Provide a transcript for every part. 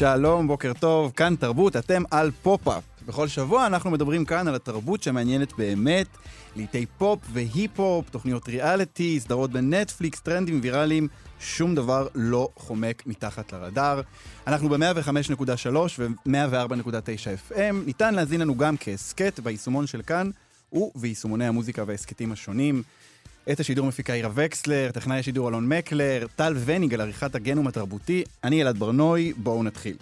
שלום, בוקר טוב, כאן תרבות, אתם על פופ-אפ. בכל שבוע אנחנו מדברים כאן על התרבות שמעניינת באמת, להיטי פופ והיפ-הופ, תוכניות ריאליטי, סדרות בנטפליקס, טרנדים ויראליים, שום דבר לא חומק מתחת לרדאר. אנחנו ב-105.3 ו-104.9 FM, ניתן להאזין לנו גם כהסכת ביישומון של כאן וביישומוני המוזיקה וההסכתים השונים. את השידור מפיקה עירה וקסלר, טכנאי השידור אלון מקלר, טל וניג על עריכת הגנום התרבותי, אני אלעד ברנוי, בואו נתחיל.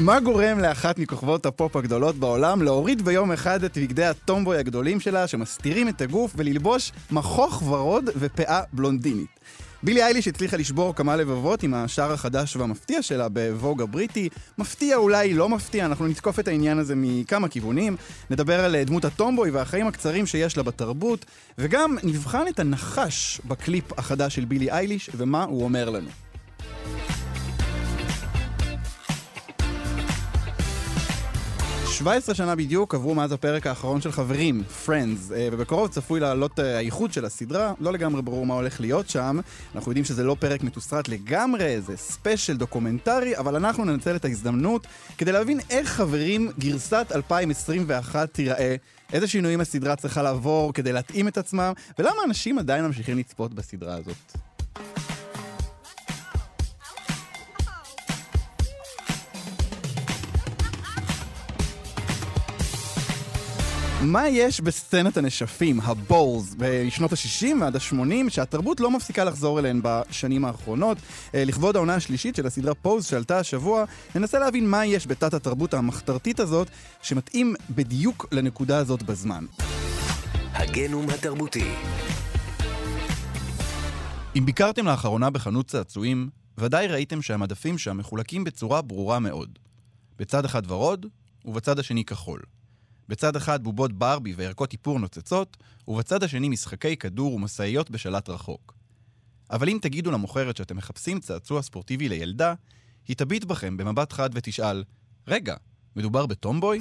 מה גורם לאחת מכוכבות הפופ הגדולות בעולם להוריד ביום אחד את בגדי הטומבוי הגדולים שלה, שמסתירים את הגוף, וללבוש מחוך ורוד ופאה בלונדינית? בילי אייליש הצליחה לשבור כמה לבבות עם השער החדש והמפתיע שלה בווג הבריטי. מפתיע אולי לא מפתיע, אנחנו נתקוף את העניין הזה מכמה כיוונים. נדבר על דמות הטומבוי והחיים הקצרים שיש לה בתרבות, וגם נבחן את הנחש בקליפ החדש של בילי אייליש ומה הוא אומר לנו. 17 שנה בדיוק עברו מאז הפרק האחרון של חברים, Friends, אה, ובקרוב צפוי לעלות אה, האיחוד של הסדרה, לא לגמרי ברור מה הולך להיות שם. אנחנו יודעים שזה לא פרק מתוסרט לגמרי, זה ספיישל דוקומנטרי, אבל אנחנו ננצל את ההזדמנות כדי להבין איך חברים גרסת 2021 תיראה. איזה שינויים הסדרה צריכה לעבור כדי להתאים את עצמם, ולמה אנשים עדיין ממשיכים לצפות בסדרה הזאת. מה יש בסצנת הנשפים, הבולס, בשנות ה-60 ועד ה-80, שהתרבות לא מפסיקה לחזור אליהן בשנים האחרונות? אה, לכבוד העונה השלישית של הסדרה פוז שעלתה השבוע, ננסה להבין מה יש בתת התרבות המחתרתית הזאת, שמתאים בדיוק לנקודה הזאת בזמן. הגנום התרבותי אם ביקרתם לאחרונה בחנות צעצועים, ודאי ראיתם שהמדפים שם מחולקים בצורה ברורה מאוד. בצד אחד ורוד, ובצד השני כחול. בצד אחד בובות ברבי וערכות איפור נוצצות, ובצד השני משחקי כדור ומשאיות בשלט רחוק. אבל אם תגידו למוכרת שאתם מחפשים צעצוע ספורטיבי לילדה, היא תביט בכם במבט חד ותשאל, רגע, מדובר בטומבוי?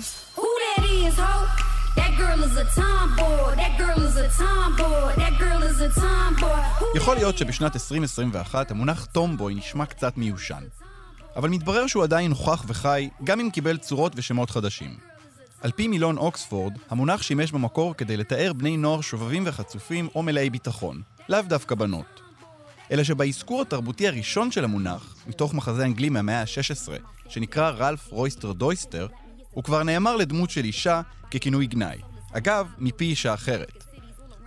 יכול להיות שבשנת 2021 המונח טומבוי נשמע קצת מיושן. אבל מתברר שהוא עדיין נוכח וחי, גם אם קיבל צורות ושמות חדשים. על פי מילון אוקספורד, המונח שימש במקור כדי לתאר בני נוער שובבים וחצופים או מלאי ביטחון, לאו דווקא בנות. אלא שבאזכור התרבותי הראשון של המונח, מתוך מחזה אנגלי מהמאה ה-16, שנקרא רלף רויסטר דויסטר, הוא כבר נאמר לדמות של אישה ככינוי גנאי. אגב, מפי אישה אחרת.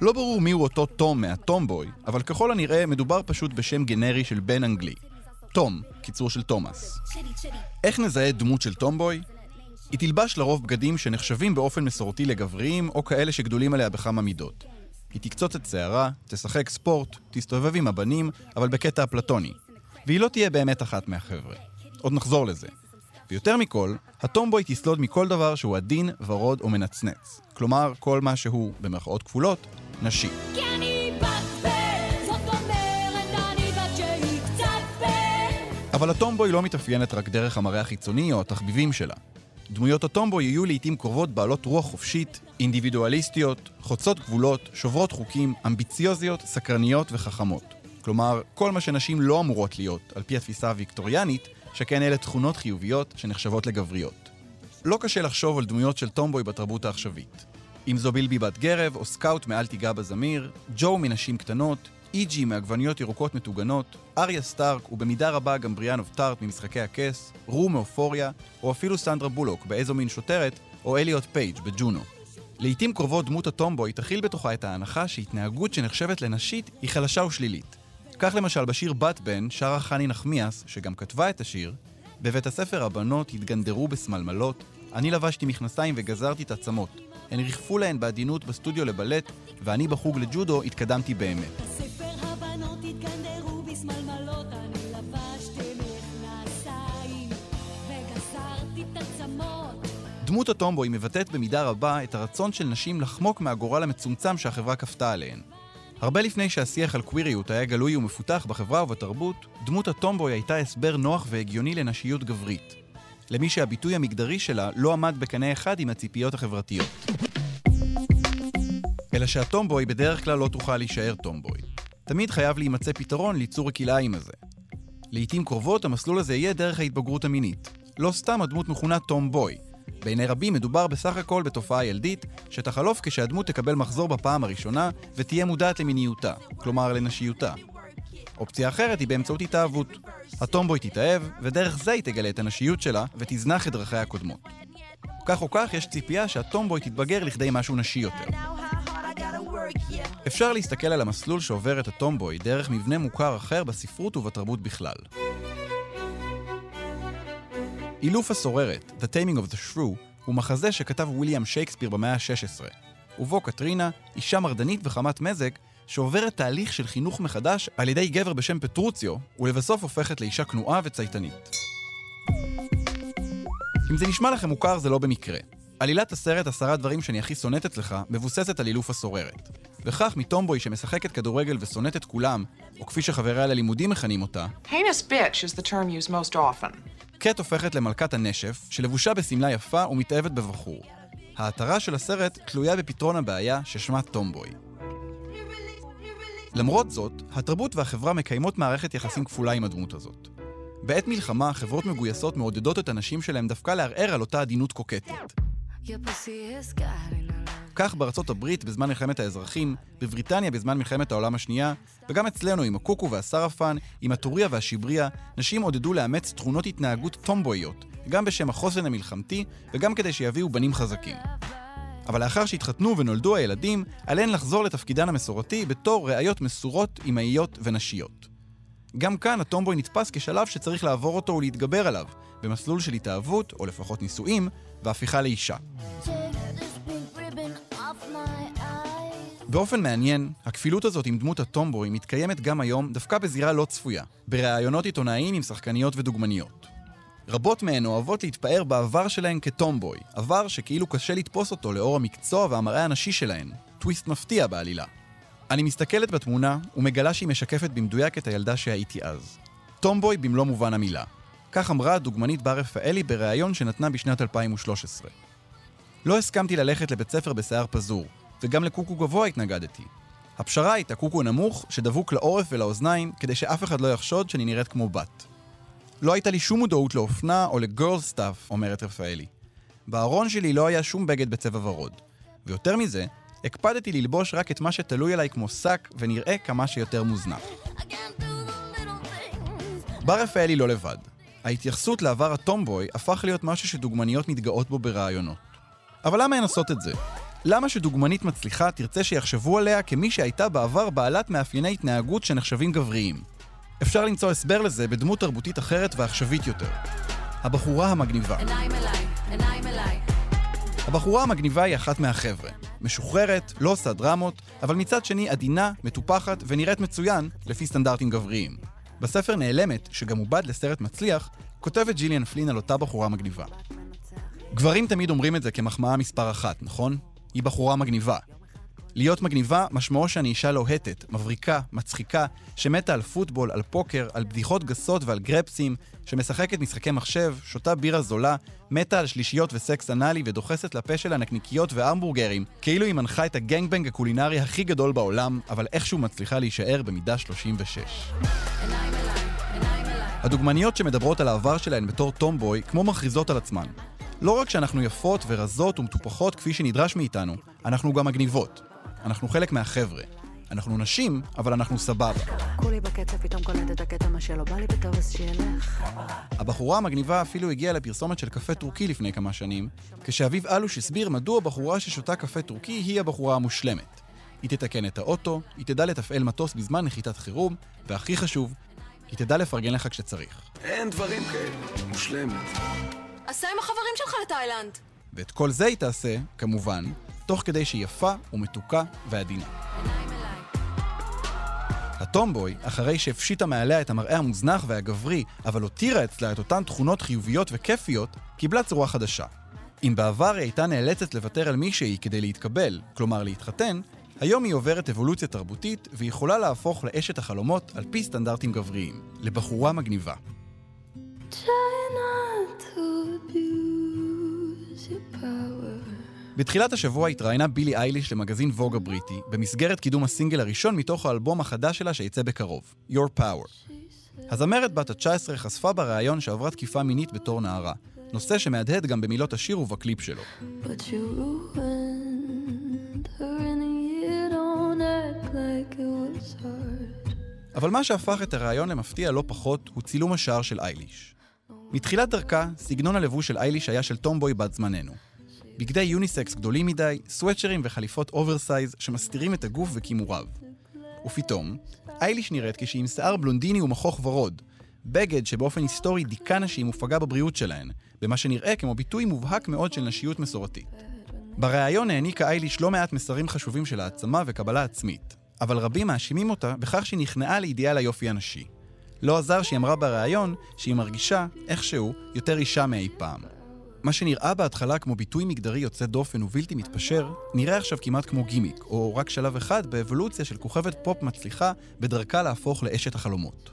לא ברור מיהו אותו תום מהטומבוי, אבל ככל הנראה מדובר פשוט בשם גנרי של בן אנגלי. תום, קיצור של תומאס. איך נזהה דמות של טומבוי? היא תלבש לרוב בגדים שנחשבים באופן מסורתי לגבריים, או כאלה שגדולים עליה בכמה מידות. היא תקצוץ את שערה, תשחק ספורט, תסתובב עם הבנים, אבל בקטע אפלטוני. והיא לא תהיה באמת אחת מהחבר'ה. עוד נחזור לזה. ויותר מכל, הטומבוי תסלוד מכל דבר שהוא עדין, ורוד או מנצנץ. כלומר, כל מה שהוא, במרכאות כפולות, נשי. אבל הטומבוי לא מתאפיינת רק דרך המראה החיצוני או התחביבים שלה. דמויות הטומבוי יהיו לעיתים קרובות בעלות רוח חופשית, אינדיבידואליסטיות, חוצות גבולות, שוברות חוקים, אמביציוזיות, סקרניות וחכמות. כלומר, כל מה שנשים לא אמורות להיות, על פי התפיסה הוויקטוריאנית, שכן אלה תכונות חיוביות שנחשבות לגבריות. לא קשה לחשוב על דמויות של טומבוי בתרבות העכשווית. אם זו בילבי בת גרב, או סקאוט מאל תיגע בזמיר, ג'ו מנשים קטנות, איג'י מעגבניות ירוקות מטוגנות, אריה סטארק ובמידה רבה גם בריאן אוף טארת' ממשחקי הכס, רו מאופוריה, או אפילו סנדרה בולוק באיזו מין שוטרת, או אליוט פייג' בג'ונו. לעיתים קרובות דמות הטומבוי תכיל בתוכה את ההנחה שהתנהגות שנחשבת לנשית היא חלשה ושלילית. כך למשל בשיר בת בן שרה חני נחמיאס, שגם כתבה את השיר, בבית הספר הבנות התגנדרו בשמלמלות, אני לבשתי מכנסיים וגזרתי את הצמות. הן ריחפו להן בעדינות בסטודיו לבלט, ואני בחוג לג'ודו התקדמתי באמת. דמות הטומבוי מבטאת במידה רבה את הרצון של נשים לחמוק מהגורל המצומצם שהחברה כפתה עליהן. הרבה לפני שהשיח על קוויריות היה גלוי ומפותח בחברה ובתרבות, דמות הטומבוי הייתה הסבר נוח והגיוני לנשיות גברית. למי שהביטוי המגדרי שלה לא עמד בקנה אחד עם הציפיות החברתיות. אלא שהטומבוי בדרך כלל לא תוכל להישאר טומבוי. תמיד חייב להימצא פתרון ליצור הכלאיים הזה. לעיתים קרובות המסלול הזה יהיה דרך ההתבגרות המינית. לא סתם הדמות מכונה טומבוי. בעיני רבים מדובר בסך הכל בתופעה ילדית, שתחלוף כשהדמות תקבל מחזור בפעם הראשונה ותהיה מודעת למיניותה, כלומר לנשיותה. אופציה אחרת היא באמצעות התאהבות. הטומבוי תתאהב, ודרך זה היא תגלה את הנשיות שלה ותזנח את דרכיה הקודמות. כך או כך, יש ציפייה שהטומבוי תתבגר לכדי משהו נשי יותר. אפשר להסתכל על המסלול שעובר את הטומבוי דרך מבנה מוכר אחר בספרות ובתרבות בכלל. אילוף הסוררת, The Taming of the Shrew, הוא מחזה שכתב ויליאם שייקספיר במאה ה-16, ובו קטרינה, אישה מרדנית וחמת מזג, שעוברת תהליך של חינוך מחדש על ידי גבר בשם פטרוציו, ולבסוף הופכת לאישה כנועה וצייתנית. אם זה נשמע לכם מוכר זה לא במקרה. עלילת הסרט עשרה דברים שאני הכי שונאת אצלך מבוססת על אילוף הסוררת. וכך מטומבוי שמשחקת כדורגל ושונאת את כולם, או כפי שחבריה ללימודים מכנים אותה, Heinous bitch is the term used most often. קט הופכת למלכת הנשף, שלבושה בשמלה יפה ומתאהבת בבחור. ההתרה של הסרט תלויה בפתרון הבעיה ששמה טומבוי. למרות זאת, התרבות והחברה מקיימות מערכת יחסים כפולה עם הדמות הזאת. בעת מלחמה, חברות מגויסות מעודדות את הנשים שלהם דווקא לערער על אותה עדינות קוקטית. כך בארצות הברית בזמן מלחמת האזרחים, בבריטניה בזמן מלחמת העולם השנייה, וגם אצלנו עם הקוקו והסרפן, עם הטוריה והשיבריה, נשים עודדו לאמץ תכונות התנהגות טומבויות, גם בשם החוסן המלחמתי, וגם כדי שיביאו בנים חזקים. אבל לאחר שהתחתנו ונולדו הילדים, עליהן לחזור לתפקידן המסורתי בתור ראיות מסורות, אמהיות ונשיות. גם כאן הטומבוי נתפס כשלב שצריך לעבור אותו ולהתגבר עליו, במסלול של התאהבות, או לפחות נישואים, והפיכה לאישה. באופן מעניין, הכפילות הזאת עם דמות הטומבוי מתקיימת גם היום דווקא בזירה לא צפויה, בראיונות עיתונאיים עם שחקניות ודוגמניות. רבות מהן אוהבות להתפאר בעבר שלהן כטומבוי, עבר שכאילו קשה לתפוס אותו לאור המקצוע והמראה הנשי שלהן, טוויסט מפתיע בעלילה. אני מסתכלת בתמונה ומגלה שהיא משקפת במדויק את הילדה שהייתי אז. טומבוי במלוא מובן המילה. כך אמרה הדוגמנית בר רפאלי בריאיון שנתנה בשנת 2013. לא הסכמתי ללכת לבית ספר בשיער פזור, וגם לקוקו גבוה התנגדתי. הפשרה הייתה קוקו נמוך, שדבוק לעורף ולאוזניים, כדי שאף אחד לא יחשוד שאני נראית כמו בת. לא הייתה לי שום מודעות לאופנה או ל girl stuff, אומרת רפאלי. בארון שלי לא היה שום בגד בצבע ורוד. ויותר מזה, הקפדתי ללבוש רק את מה שתלוי עליי כמו שק ונראה כמה שיותר מוזנח. בר רפאלי לא לבד. ההתייחסות לעבר הטומבוי הפך להיות משהו שדוגמניות מתגאות בו בראיונות. אבל למה הן עושות את זה? למה שדוגמנית מצליחה תרצה שיחשבו עליה כמי שהייתה בעבר בעלת מאפייני התנהגות שנחשבים גבריים? אפשר למצוא הסבר לזה בדמות תרבותית אחרת ועכשווית יותר. הבחורה המגניבה. עיניים אליי, עיניים אליי. הבחורה המגניבה היא אחת מהחבר'ה. משוחררת, לא עושה דרמות, אבל מצד שני עדינה, מטופחת ונראית מצוין לפי סטנדרטים גבריים. בספר נעלמת, שגם עובד לסרט מצליח, כותבת ג'יליאן פלין על אותה בחורה מגניבה. גברים תמיד אומרים את זה כמחמאה מספר אחת, נכון? היא בחורה מגניבה. להיות מגניבה משמעו שאני אישה לוהטת, מבריקה, מצחיקה, שמתה על פוטבול, על פוקר, על בדיחות גסות ועל גרפסים, שמשחקת משחקי מחשב, שותה בירה זולה, מתה על שלישיות וסקס אנאלי ודוחסת לפה שלה נקניקיות והמבורגרים, כאילו היא מנחה את הגנגבנג הקולינרי הכי גדול בעולם, אבל איכשהו מצליחה להישאר במידה 36. עיניים אליי, עיניים אליי. הדוגמניות שמדברות על העבר שלהן בתור טומבוי, כמו מכריזות על עצמן. לא רק שאנחנו יפות ורזות ומטופחות כפי שנדרש מאיתנו, אנחנו גם מגניבות. אנחנו חלק מהחבר'ה. אנחנו נשים, אבל אנחנו סבבה. כולי בקצב, פתאום קולט את הקטע מה שלא בא לי בטוב אז שילך. הבחורה המגניבה אפילו הגיעה לפרסומת של קפה טורקי לפני כמה שנים, כשאביב אלוש הסביר מדוע בחורה ששותה קפה טורקי היא הבחורה המושלמת. היא תתקן את האוטו, היא תדע לתפעל מטוס בזמן נחיתת חירום, והכי חשוב, היא תדע לפרגן לך כשצריך. אין דברים כאלה. מושלמת. סע עם החברים שלך לתאילנד. ואת כל זה היא תעשה, כמובן, תוך כדי שהיא יפה ומתוקה ועדינה. הטומבוי, אחרי שהפשיטה מעליה את המראה המוזנח והגברי, אבל הותירה אצלה את אותן תכונות חיוביות וכיפיות, קיבלה צורה חדשה. אם בעבר היא הייתה נאלצת לוותר על מישהי כדי להתקבל, כלומר להתחתן, היום היא עוברת אבולוציה תרבותית והיא יכולה להפוך לאשת החלומות על פי סטנדרטים גבריים, לבחורה מגניבה. בתחילת השבוע התראיינה בילי אייליש למגזין ווג הבריטי, במסגרת קידום הסינגל הראשון מתוך האלבום החדש שלה שיצא בקרוב, Your Power. הזמרת בת ה-19 חשפה בריאיון שעברה תקיפה מינית בתור נערה, נושא שמהדהד גם במילות השיר ובקליפ שלו. אבל מה שהפך את הריאיון למפתיע לא פחות הוא צילום השער של אייליש. מתחילת דרכה, סגנון הלבוש של אייליש היה של טומבוי בת זמננו. בגדי יוניסקס גדולים מדי, סווצ'רים וחליפות oversize שמסתירים את הגוף וקימוריו. ופתאום, אייליש נראית כשהיא עם שיער בלונדיני ומחוך ורוד, בגד שבאופן היסטורי דיכא נשים ופגע בבריאות שלהן, במה שנראה כמו ביטוי מובהק מאוד של נשיות מסורתית. בריאיון העניקה אייליש לא מעט מסרים חשובים של העצמה וקבלה עצמית, אבל רבים מאשימים אותה בכך שהיא נכנעה לאידיאל היופי הנשי. לא עזר שהיא אמרה בריאיון שהיא מרגישה, איכשהו, יותר אישה מאי פעם. מה שנראה בהתחלה כמו ביטוי מגדרי יוצא דופן ובלתי מתפשר, נראה עכשיו כמעט כמו גימיק, או רק שלב אחד באבולוציה של כוכבת פופ מצליחה בדרכה להפוך לאשת החלומות.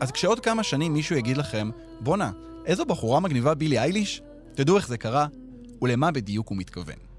אז כשעוד כמה שנים מישהו יגיד לכם, בואנה, איזו בחורה מגניבה בילי אייליש? תדעו איך זה קרה, ולמה בדיוק הוא מתכוון.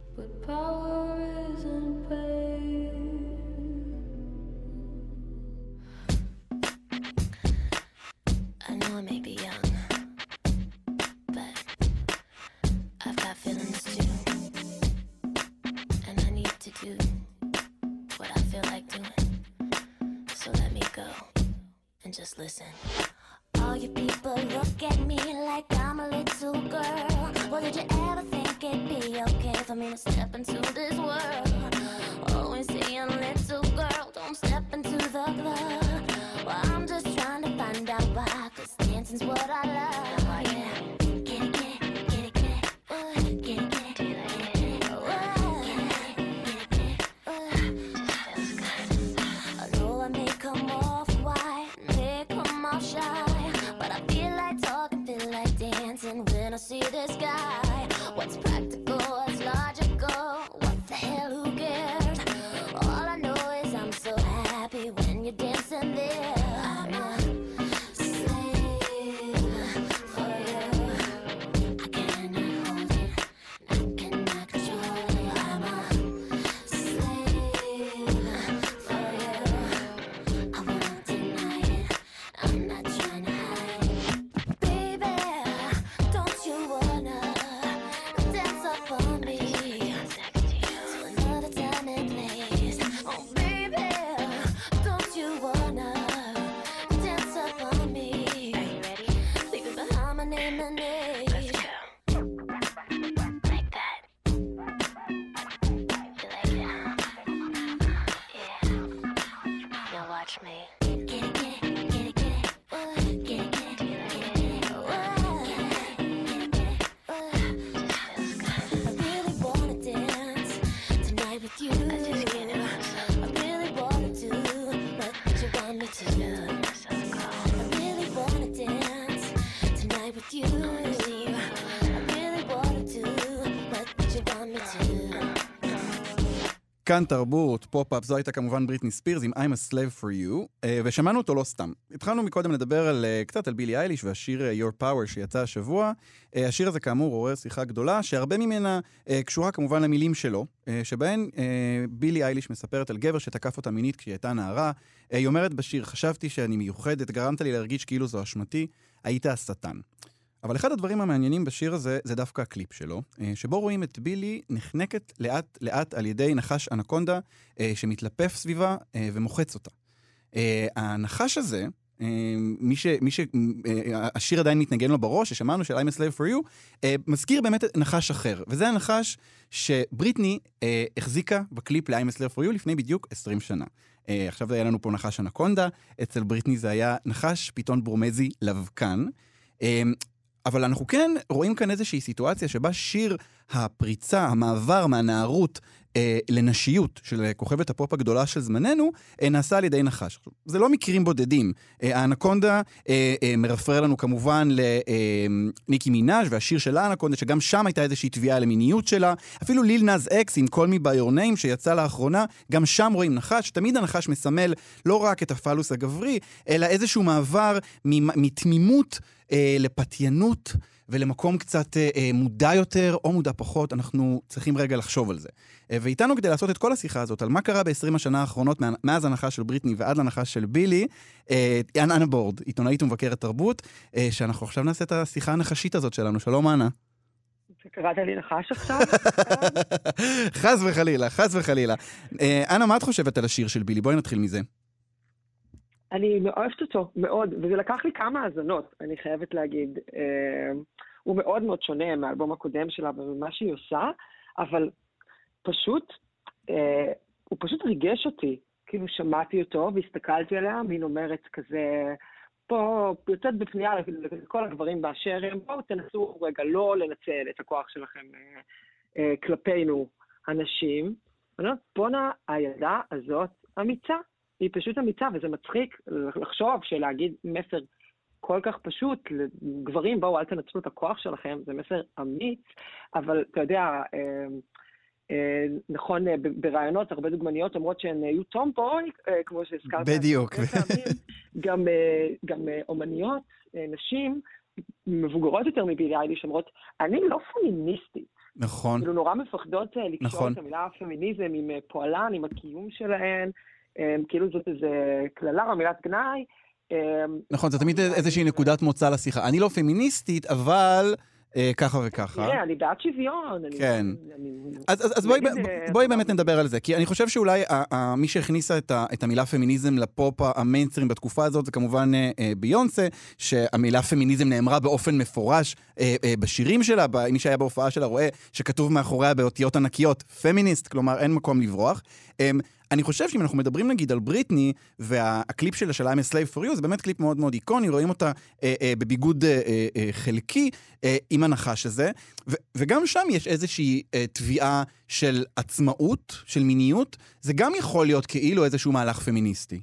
כאן תרבות, פופ-אפ, זו הייתה כמובן בריטני ספירס עם I'm a slave for you, אה, ושמענו אותו לא סתם. התחלנו מקודם לדבר על, אה, קצת על בילי אייליש והשיר אה, Your Power שיצא השבוע. השיר הזה כאמור עורר שיחה גדולה, שהרבה ממנה קשורה כמובן למילים שלו, שבהן בילי אייליש מספרת על גבר שתקף אותה מינית כשהיא הייתה נערה. היא אומרת בשיר, חשבתי שאני מיוחדת, גרמת לי להרגיש כאילו זו אשמתי, היית השטן. אבל אחד הדברים המעניינים בשיר הזה זה דווקא הקליפ שלו, אה, שבו רואים את בילי נחנקת לאט לאט על ידי נחש אנקונדה אה, שמתלפף סביבה אה, ומוחץ אותה. הנחש הזה, מי ש... מי ש... השיר עדיין מתנגן לו בראש, ששמענו של I'm a slave for you, מזכיר באמת נחש אחר. וזה הנחש שבריטני החזיקה בקליפ ל-I'm a slave for you לפני בדיוק 20 שנה. עכשיו היה לנו פה נחש אנקונדה, אצל בריטני זה היה נחש פיתון ברומזי לבקן. אבל אנחנו כן רואים כאן איזושהי סיטואציה שבה שיר הפריצה, המעבר מהנערות אה, לנשיות של כוכבת הפופ הגדולה של זמננו, אה, נעשה על ידי נחש. זה לא מקרים בודדים. אה, האנקונדה אה, אה, מרפרר לנו כמובן לניקי מנאז' והשיר של האנקונדה, שגם שם הייתה איזושהי תביעה למיניות שלה. אפילו ליל נאז אקס עם Call Me By Your Name שיצא לאחרונה, גם שם רואים נחש. תמיד הנחש מסמל לא רק את הפאלוס הגברי, אלא איזשהו מעבר מתמימות אה, לפתיינות. ולמקום קצת אה, אה, מודע יותר או מודע פחות, אנחנו צריכים רגע לחשוב על זה. אה, ואיתנו כדי לעשות את כל השיחה הזאת, על מה קרה ב-20 השנה האחרונות, מאז הנחש של בריטני ועד לנחש של בילי, אה, אנה אנה בורד, עיתונאית ומבקרת תרבות, אה, שאנחנו עכשיו נעשה את השיחה הנחשית הזאת שלנו. שלום, אנה. קראת לי נחש עכשיו? חס וחלילה, חס וחלילה. אה, אנה, מה את חושבת על השיר של בילי? בואי נתחיל מזה. אני אוהבת אותו, מאוד, וזה לקח לי כמה האזנות, אני חייבת להגיד. אה, הוא מאוד מאוד שונה מהאלבום הקודם שלה וממה שהיא עושה, אבל פשוט, אה, הוא פשוט ריגש אותי. כאילו שמעתי אותו והסתכלתי עליה, מין אומרת כזה, פה יוצאת בפנייה לכל הגברים באשר הם, בואו תנסו רגע לא לנצל את הכוח שלכם אה, כלפינו, הנשים. בואנה, הילדה הזאת אמיצה. היא פשוט אמיצה, וזה מצחיק לחשוב שלהגיד מסר כל כך פשוט לגברים, בואו, אל תנצלו את הכוח שלכם, זה מסר אמיץ, אבל אתה יודע, אה, אה, נכון, אה, ברעיונות הרבה דוגמניות אומרות שהן יהיו טומבוי, אה, כמו שהזכרת. בדיוק. גם, אה, גם אה, אומניות, אה, נשים, מבוגרות יותר מבילי אייליש אומרות, אני לא פמיניסטית. נכון. כאילו נורא מפחדות אה, לקשור נכון. את המילה פמיניזם עם אה, פועלן, עם הקיום שלהן, אה, כאילו זאת איזה קללה או מילת גנאי. אה, נכון, זה תמיד איזושהי נקודת מוצא לשיחה. אני לא פמיניסטית, אבל אה, ככה וככה. תראה, אני בעד שוויון. כן. אז, בואי, אה. באמת נדבר על זה, כי אני חושב שאולי מי שהכניסה את, המילה פמיניזם לפופ המיינסטרים בתקופה הזאת זה כמובן אה, ביונסה, שהמילה פמיניזם נאמרה באופן מפורש בשירים שלה, מי שהיה בהופעה שלה רואה שכתוב מאחוריה באותיות ענקיות פמיניסט, כלומר אין מקום לברוח. אני חושב שאם אנחנו מדברים נגיד על בריטני, והקליפ שלה של I'm a Slave for You, זה באמת קליפ מאוד מאוד איקוני, רואים אותה אה, אה, בביגוד אה, אה, אה, חלקי אה, עם הנחש הזה, ו- וגם שם יש איזושהי אה, תביעה של עצמאות, של מיניות, זה גם יכול להיות כאילו איזשהו מהלך פמיניסטי.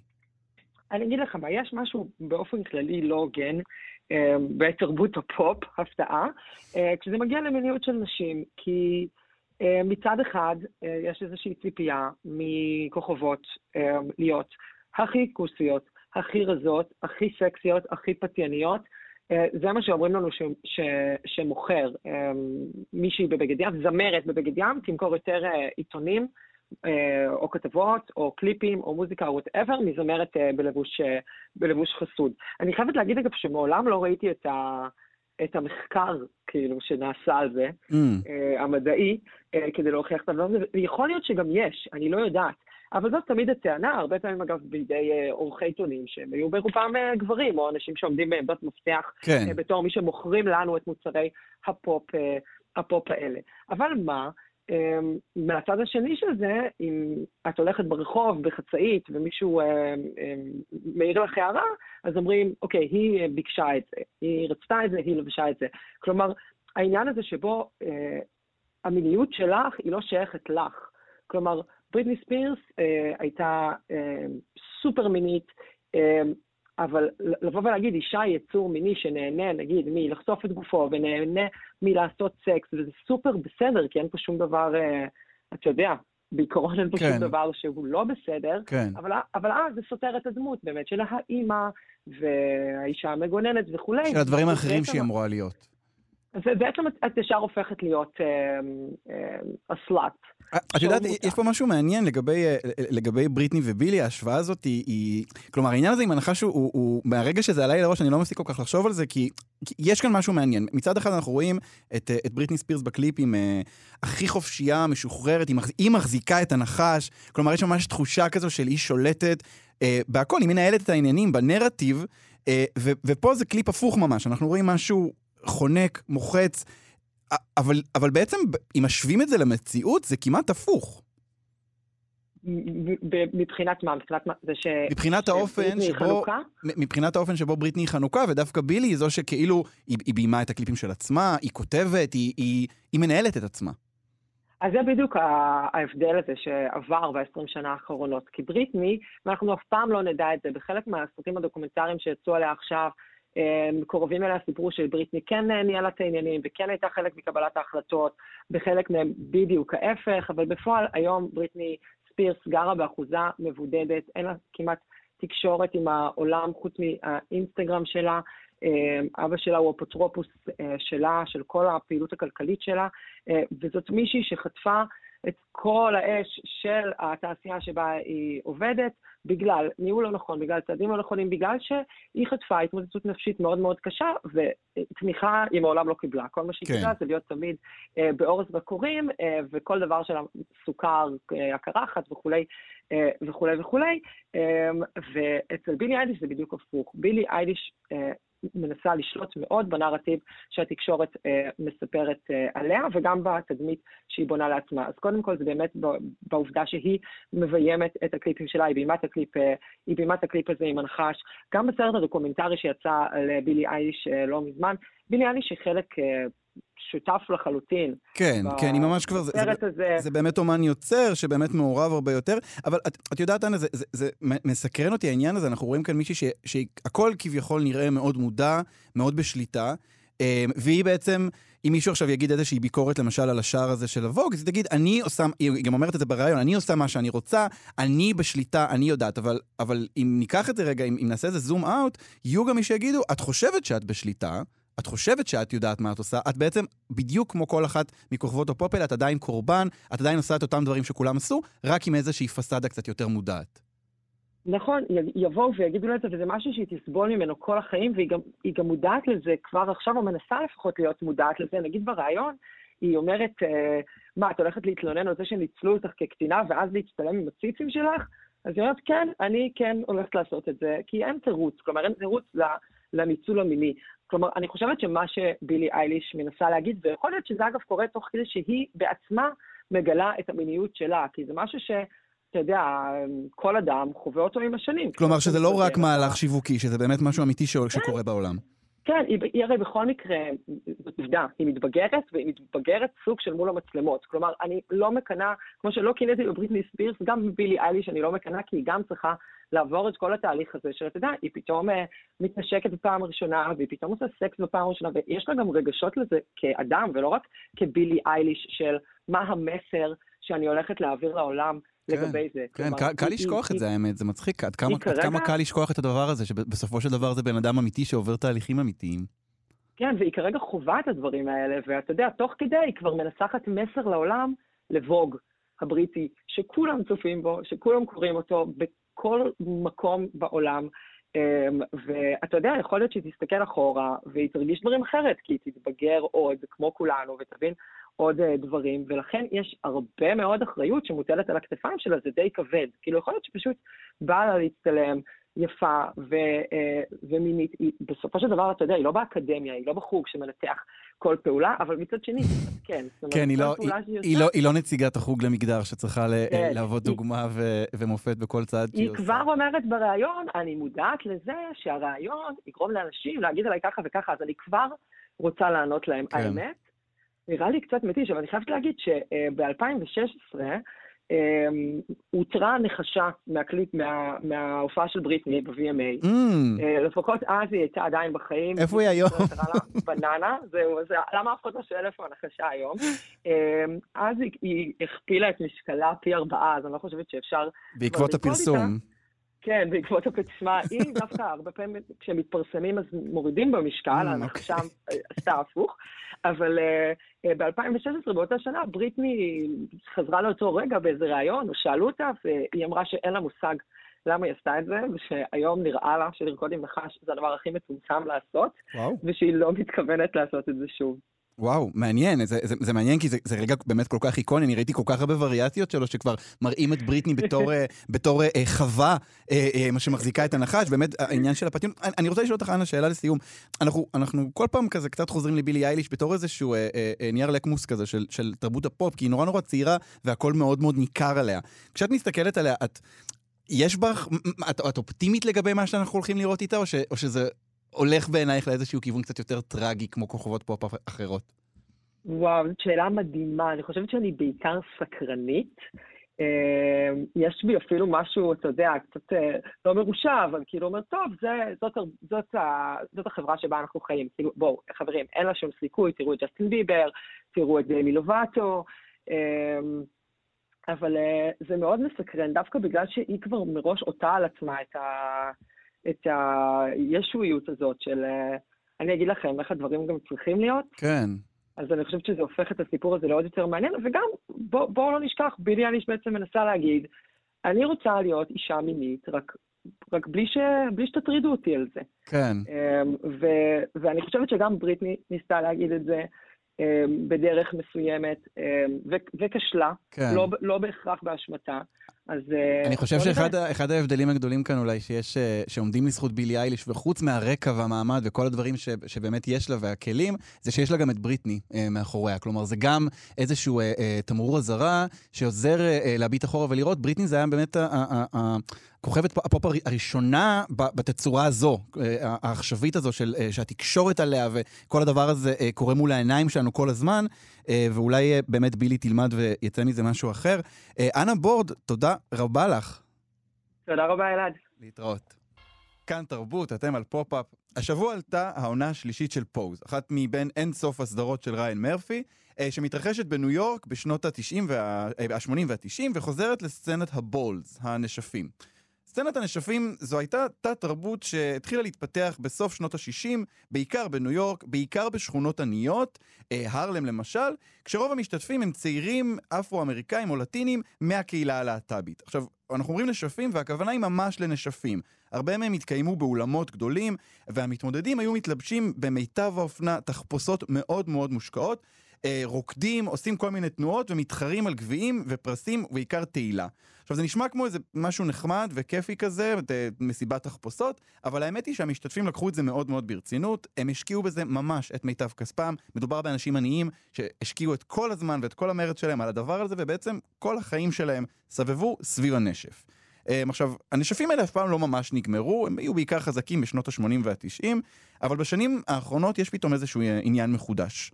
אני אגיד לך מה, יש משהו באופן כללי לא הוגן אה, בתרבות הפופ, הפתעה, אה, כשזה מגיע למיניות של נשים, כי מצד אחד אה, יש איזושהי ציפייה מכוכבות אה, להיות הכי כוסיות, הכי רזות, הכי סקסיות, הכי פתייניות. אה, זה מה שאומרים לנו ש, ש, שמוכר. אה, מישהי בבגד ים, זמרת בבגד ים, תמכור יותר אה, עיתונים. אה, או כתבות, או קליפים, או מוזיקה, או whatever, מזמרת אה, בלבוש, אה, בלבוש חסוד. אני חייבת להגיד אגב שמעולם לא ראיתי את, ה, את המחקר, כאילו, שנעשה על זה, Mm, אה, המדעי, אה, כדי להוכיח את הדבר הזה, ויכול להיות שגם יש, אני לא יודעת. אבל זאת תמיד הטענה, הרבה פעמים אגב בידי אה, עורכי עיתונים, שהם היו ברובם אה, גברים, או אנשים שעומדים בעמדות מפתח כן. אה, בתור מי שמוכרים לנו את מוצרי הפופ, אה, הפופ האלה. אבל מה, אה, מהצד השני של זה, אם את הולכת ברחוב, בחצאית, ומישהו אה, אה, מעיר לך הערה, אז אומרים, אוקיי, היא אה, ביקשה את זה, היא רצתה את זה, היא לבשה את זה. כלומר, העניין הזה שבו אה, המיניות שלך היא לא שייכת לך. כלומר, בריטני ספירס אה, הייתה אה, סופר מינית, אה, אבל לבוא ולהגיד אישה היא יצור מיני שנהנה, נגיד, מלחשוף את גופו ונהנה מלעשות סקס, וזה סופר בסדר, כי אין פה שום דבר, אה, אתה יודע, בעיקרון אין פה כן. שום דבר שהוא לא בסדר, כן. אבל, אבל אז זה סותר את הדמות באמת של האימא והאישה המגוננת וכולי. של הדברים האחרים בעצם- שהיא אמורה להיות. ובעצם את- את ישר הופכת להיות אסלאט. את יודעת, שור יש פה משהו מעניין לגבי, אה, לגבי בריטני ובילי, ההשוואה הזאת היא, היא... כלומר, העניין הזה עם הנחש הוא, הוא. מהרגע שזה עלה לי לראש, אני לא מפסיק כל כך לחשוב על זה, כי, כי יש כאן משהו מעניין. מצד אחד אנחנו רואים את, אה, את בריטני ספירס בקליפ עם אה, הכי חופשייה, משוחררת, היא, מחז... היא מחזיקה את הנחש, כלומר, יש ממש תחושה כזו של היא שולטת אה, בהכל, היא מנהלת את העניינים, בנרטיב, אה, ו, ופה זה קליפ הפוך ממש, אנחנו רואים משהו חונק, מוחץ, אבל, אבל בעצם, אם משווים את זה למציאות, זה כמעט הפוך. מבחינת מה? מבחינת מה? זה ש... מבחינת האופן שבו, חנוכה? מבחינת האופן שבו בריטני היא חנוכה, ודווקא בילי היא זו שכאילו, היא, היא ביימה את הקליפים של עצמה, היא כותבת, היא, היא, היא מנהלת את עצמה. אז זה בדיוק ההבדל הזה שעבר ב-20 שנה האחרונות. כי בריטני, ואנחנו אף פעם לא נדע את זה, בחלק מהסרטים הדוקומנטריים שיצאו עליה עכשיו, מקורבים אליה סיפרו שבריטני כן ניהלה את העניינים וכן הייתה חלק מקבלת ההחלטות, בחלק מהם בדיוק ההפך, אבל בפועל היום בריטני ספירס גרה באחוזה מבודדת, אין לה כמעט תקשורת עם העולם חוץ מהאינסטגרם שלה. אה, אבא שלה הוא אפוטרופוס אה, שלה, של כל הפעילות הכלכלית שלה, אה, וזאת מישהי שחטפה את כל האש של התעשייה שבה היא עובדת, בגלל ניהול לא נכון, בגלל צעדים לא נכונים, בגלל שהיא חטפה התמודדות נפשית מאוד מאוד קשה, ותמיכה היא מעולם לא קיבלה. כל מה שהיא כן. קיבלה זה להיות תמיד אה, באורז בקורים, אה, וכל דבר שלה סוקר, אה, הקרחת וכולי אה, וכולי וכולי. אה, ואצל בילי אייליש זה בדיוק הפוך. בילי אייליש אה, מנסה לשלוט מאוד בנרטיב שהתקשורת אה, מספרת אה, עליה, וגם בתדמית שהיא בונה לעצמה. אז קודם כל זה באמת בעובדה שהיא מביימת את הקליפים שלה, היא ביימה את הקליפ, אה, הקליפ הזה עם הנחש. גם בסרט הדוקומנטרי שיצא על אה, בילי אייליש אה, לא מזמן, בילי אייליש היא חלק אה, שותף לחלוטין. כן, ב- כן, היא ממש כבר... זה- זה- הזה. זה באמת אומן יוצר, שבאמת מעורב הרבה יותר, אבל את, את יודעת, אנה, זה, זה, זה מסקרן אותי העניין הזה, אנחנו רואים כאן מישהי שהכל כביכול נראה מאוד מודע, מאוד בשליטה, אה, והיא בעצם, אם מישהו עכשיו יגיד איזושהי ביקורת למשל על השער הזה של הווג, אז היא תגיד, אני עושה, היא גם אומרת את זה בריאיון, אני עושה מה שאני רוצה, אני בשליטה, אני יודעת, אבל, אבל אם ניקח את זה רגע, אם, אם נעשה איזה זום אאוט, יהיו גם מי שיגידו, את חושבת שאת בשליטה, את חושבת שאת יודעת מה את עושה, את בעצם, בדיוק כמו כל אחת מכוכבות הפופ האלה, את עדיין קורבן, את עדיין עושה את אותם דברים שכולם עשו, רק עם איזושהי פסאדה קצת יותר מודעת. נכון, יבואו ויגידו לה את זה, וזה משהו שהיא תסבול ממנו כל החיים, והיא גם, גם מודעת לזה כבר עכשיו, או מנסה לפחות להיות מודעת לזה. נגיד בריאיון, היא אומרת, אה, מה, את הולכת להתלונן על זה שניצלו אותך כקטינה, ואז להצטלם עם הציצים שלך? אז היא אומרת, כן, אני כן הולכת לעשות את זה, כי אין תירוץ, כלומר, אין תירוץ לניצול המיני. כלומר, אני חושבת שמה שבילי אייליש מנסה להגיד, ויכול להיות שזה אגב קורה תוך כדי שהיא בעצמה מגלה את המיניות שלה, כי זה משהו ש... אתה יודע, כל אדם חווה אותו עם השנים. כלומר שזה לא רק מתבגר, מהלך שיווקי, שזה באמת משהו אמיתי שקורה בעולם. כן, היא, היא הרי בכל מקרה, זאת עובדה, היא מתבגרת, והיא מתבגרת סוג של מול המצלמות. כלומר, אני לא מקנאה, כמו שלא קינאתי בבריטני ספירס, גם בבילי אייליש אני לא מקנאה, כי היא גם צריכה לעבור את כל התהליך הזה של, אתה יודע, היא פתאום אה, מתנשקת בפעם ראשונה, והיא פתאום עושה סקס בפעם ראשונה, ויש לה גם רגשות לזה כאדם, ולא רק כבילי אייליש של מה המסר שאני הולכת להעביר לעולם לגבי זה. כן, קל- לשכוח את זה, האמת, זה מצחיק. עד כמה קל לשכוח את הדבר הזה, שבסופו של דבר זה בן אדם אמיתי שעובר תהליכים אמיתיים. כן, והיא כרגע חווה את הדברים האלה, ואתה יודע, תוך כדי היא כבר מנסחת מסר לעולם לבוג הבריטי, שכולם צופים בו, שכולם קוראים אותו בכל מקום בעולם. אמ, ואתה יודע, יכול להיות שהיא תסתכל אחורה והיא תרגיש דברים אחרת, כי היא תתבגר עוד, כמו כולנו, ותבין עוד אה, דברים, ולכן יש הרבה מאוד אחריות שמוטלת על הכתפיים שלה, זה די כבד. כאילו, יכול להיות שפשוט בא לה להצטלם, יפה ו, אה, ומינית. היא, בסופו של דבר, אתה יודע, היא לא באקדמיה, היא לא בחוג שמנתח כל פעולה, אבל מצד שני, כן. אומרת, כן, היא לא- היא- היא עושה, לא- היא לא נציגת החוג למגדר שצריכה כן, להוות היא- דוגמה ו- ומופת בכל צעד שהיא היא עושה. כבר אומרת בריאיון, אני מודעת לזה שהריאיון יגרום לאנשים להגיד עליי ככה וככה, אז אני כבר רוצה לענות להם. כן. האמת, נראה לי קצת מתיש, אבל אני חייבת להגיד שב-2016 הותרה נחשה מהקליפ, מה- מההופעה של בריטני ב-VMA. Mm, אה, לפחות אז היא הייתה עדיין בחיים. איפה היא היום? בננה, זהו, זה, למה אף אחד לא שואל איפה הנחשה היום? אה, אז היא, היא הכפילה את משקלה פי ארבעה, אז אני לא חושבת שאפשר... בעקבות הפרסום. כן, בעקבות הפצמה, היא דווקא הרבה פעמים כשהם מתפרסמים אז מורידים במשקל, Mm, ההנחשה אוקיי. אה, עשתה הפוך. אבל uh, ב-2016, באותה שנה, בריטני חזרה לאותו רגע באיזה ראיון, או שאלו אותה, והיא אמרה שאין לה מושג למה היא עשתה את זה, ושהיום נראה לה שלרקוד עם נחש זה הדבר הכי מצומצם לעשות, וואו. ושהיא לא מתכוונת לעשות את זה שוב. וואו, מעניין, זה, זה, זה מעניין כי זה, זה רגע באמת כל כך איקוני, אני ראיתי כל כך הרבה וריאציות שלו שכבר מראים את בריטני בתור, אה, בתור אה, אה, חווה אה, אה, מה שמחזיקה את הנחש, באמת העניין של הפטיון. אני, אני רוצה לשאול אותך, אנה, שאלה לסיום. אנחנו, אנחנו כל פעם כזה קצת חוזרים לבילי אייליש בתור איזשהו אה, אה, אה, נייר לקמוס כזה של, של תרבות הפופ, כי היא נורא נורא צעירה והכל מאוד מאוד ניכר עליה. כשאת מסתכלת עליה, את... יש בך, את, את אופטימית לגבי מה שאנחנו הולכים לראות איתה, או, ש, או שזה הולך בעינייך לאיזשהו כיוון קצת יותר טרגי כמו כוכבות פופ אחרות? וואו, זאת שאלה מדהימה. אני חושבת שאני בעיקר סקרנית. אה, יש בי אפילו משהו, אתה יודע, קצת אה, לא מרושע, אבל כאילו אומר, טוב, זה, זאת, זאת, זאת החברה שבה אנחנו חיים. כאילו, בואו, חברים, אין לה שום סיכוי, תראו את ג'סטין ביבר, תראו את דמי לובטו, אה, אבל זה מאוד מסקרן, דווקא בגלל שהיא כבר מראש עוטה על עצמה את, ה, את הישועיות הזאת של, אני אגיד לכם איך הדברים גם צריכים להיות. כן. אז אני חושבת שזה הופך את הסיפור הזה לעוד יותר מעניין, וגם, בואו בוא לא נשכח, בילי אליש בעצם מנסה להגיד, אני רוצה להיות אישה מינית, רק, רק בלי, ש, בלי שתטרידו אותי על זה. כן. אמ, ו, ואני חושבת שגם בריטני ניסתה להגיד את זה אמ, בדרך מסוימת, אמ, וכשלה, כן. לא, לא בהכרח באשמתה. אז... אה, אני חושב נראה. שאחד ההבדלים הגדולים כאן אולי שיש, אה, שעומדים לזכות בילי אייליש, וחוץ מהרקע והמעמד וכל הדברים ש, שבאמת יש לה והכלים, זה שיש לה גם את בריטני אה, מאחוריה. כלומר, זה גם איזשהו אה, אה, תמרור אזהרה שעוזר אה, אה, להביט אחורה ולראות. בריטני זה היה באמת הכוכבת הפופ הר- הראשונה בתצורה הזו, העכשווית הזו, של, שהתקשורת עליה וכל הדבר הזה קורה מול העיניים שלנו כל הזמן, ואולי אה, באמת בילי תלמד ויצא מזה משהו אחר. אה, אנה בורד, תודה רבה לך. תודה רבה, אלעד. להתראות. כאן תרבות, אתם על פופ-אפ. השבוע עלתה העונה השלישית של Pose, אחת מבין אין סוף הסדרות של ריאן מרפי, אה, שמתרחשת בניו יורק בשנות ה-90 וה-80 וה-90, וחוזרת לסצנת ה balls, הנשפים. סצנת הנשפים זו הייתה תת-תרבות שהתחילה להתפתח בסוף שנות ה-60, בעיקר בניו יורק, בעיקר בשכונות עניות, אה, הרלם למשל, כשרוב המשתתפים הם צעירים אפרו-אמריקאים או לטינים מהקהילה הלהט"בית. עכשיו, אנחנו אומרים נשפים והכוונה היא ממש לנשפים. הרבה מהם התקיימו באולמות גדולים, והמתמודדים היו מתלבשים במיטב האופנה, תחפושות מאוד מאוד מושקעות, אה, רוקדים, עושים כל מיני תנועות ומתחרים על גביעים ופרסים ובעיקר תהילה. עכשיו זה נשמע כמו איזה משהו נחמד וכיפי כזה, אה, מסיבת תחפושות, אבל האמת היא שהמשתתפים לקחו את זה מאוד מאוד ברצינות, הם השקיעו בזה ממש את מיטב כספם, מדובר באנשים עניים שהשקיעו את כל הזמן ואת כל המרץ שלהם על הדבר הזה, ובעצם כל החיים שלהם סבבו סביב הנשף. אה, עכשיו, הנשפים האלה אף פעם לא ממש נגמרו, הם היו בעיקר חזקים בשנות ה-80 וה-90, אבל בשנים האחרונות יש פתאום איזשהו אה, עניין מחודש.